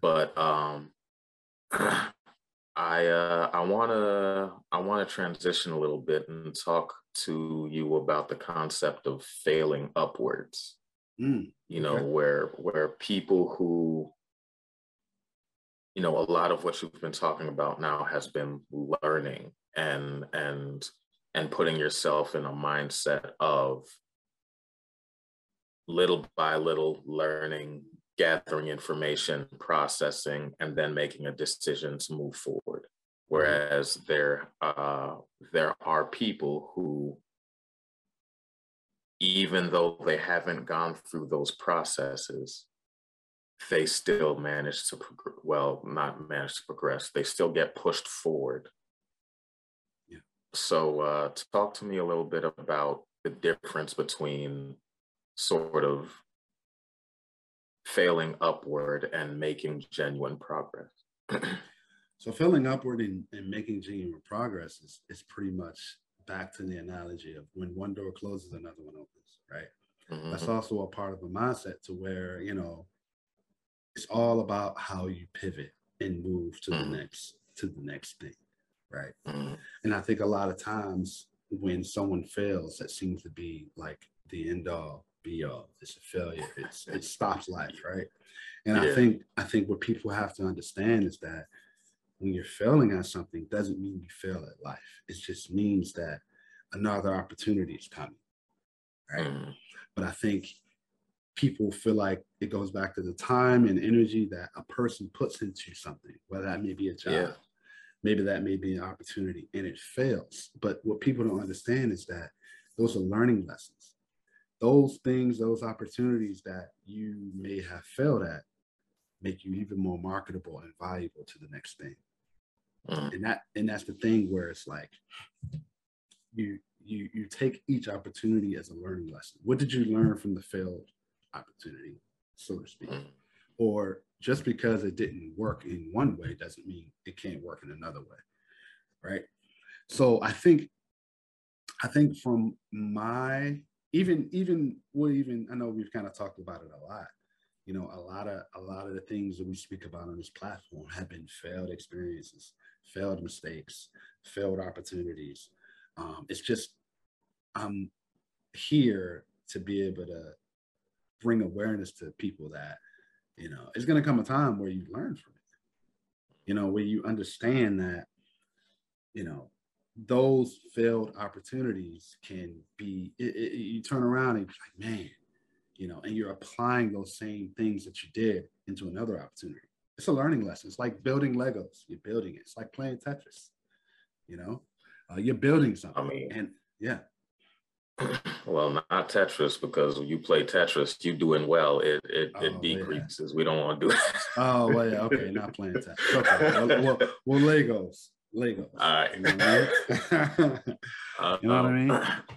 But um, I uh, I want to I want to transition a little bit and talk to you about the concept of failing upwards. Mm, You know, okay. where where people who you know a lot of what you've been talking about now has been learning and and and putting yourself in a mindset of little by little learning gathering information processing and then making a decision to move forward. Whereas there uh, there are people who even though they haven't gone through those processes they still manage to progress well not manage to progress they still get pushed forward. Yeah. so uh, talk to me a little bit about the difference between sort of failing upward and making genuine progress So failing upward and, and making genuine progress is, is pretty much back to the analogy of when one door closes, another one opens, right? That's Mhm. also a part of a mindset to where, you know, it's all about how you pivot and move to Mhm. the next to the next thing, right? Mhm. And I think a lot of times when someone fails, that seems to be like the end all be all. It's a failure. It's it stops life, right? And I think I think what people have to understand is that when you're failing at something doesn't mean you fail at life. It just means that another opportunity is coming. Right. Mhm. But I think people feel like it goes back to the time and energy that a person puts into something, whether that may be a job, Yeah. maybe that may be an opportunity, and it fails. But what people don't understand is that those are learning lessons. Those things, those opportunities that you may have failed at make you even more marketable and valuable to the next thing. Mhm. And that and that's the thing where it's like you you you take each opportunity as a learning lesson. What did you learn from the failed opportunity, so to speak? Mhm. Or just because it didn't work in one way doesn't mean it can't work in another way. Right. So I think I think from my even even we even I know we've kind of talked about it a lot. You know, a lot of a lot of the things that we speak about on this platform have been failed experiences, failed mistakes, failed opportunities. Um, it's just I'm here to be able to bring awareness to people that you know it's going to come a time where you learn from it you know where you understand that you know those failed opportunities can be it, it- you turn around and you're like man you know and you're applying those same things that you did into another opportunity it's a learning lesson it's like building legos you're building it it's like playing tetris you know uh, you're building something I mean, and yeah well, not Tetris because when you play Tetris, you're doing well. It it, Oh, it yeah. decreases. We don't want to do that. oh well yeah okay not playing tetris okay well, well, well legos legos All right. you know what I mean? Uh, You know what I mean?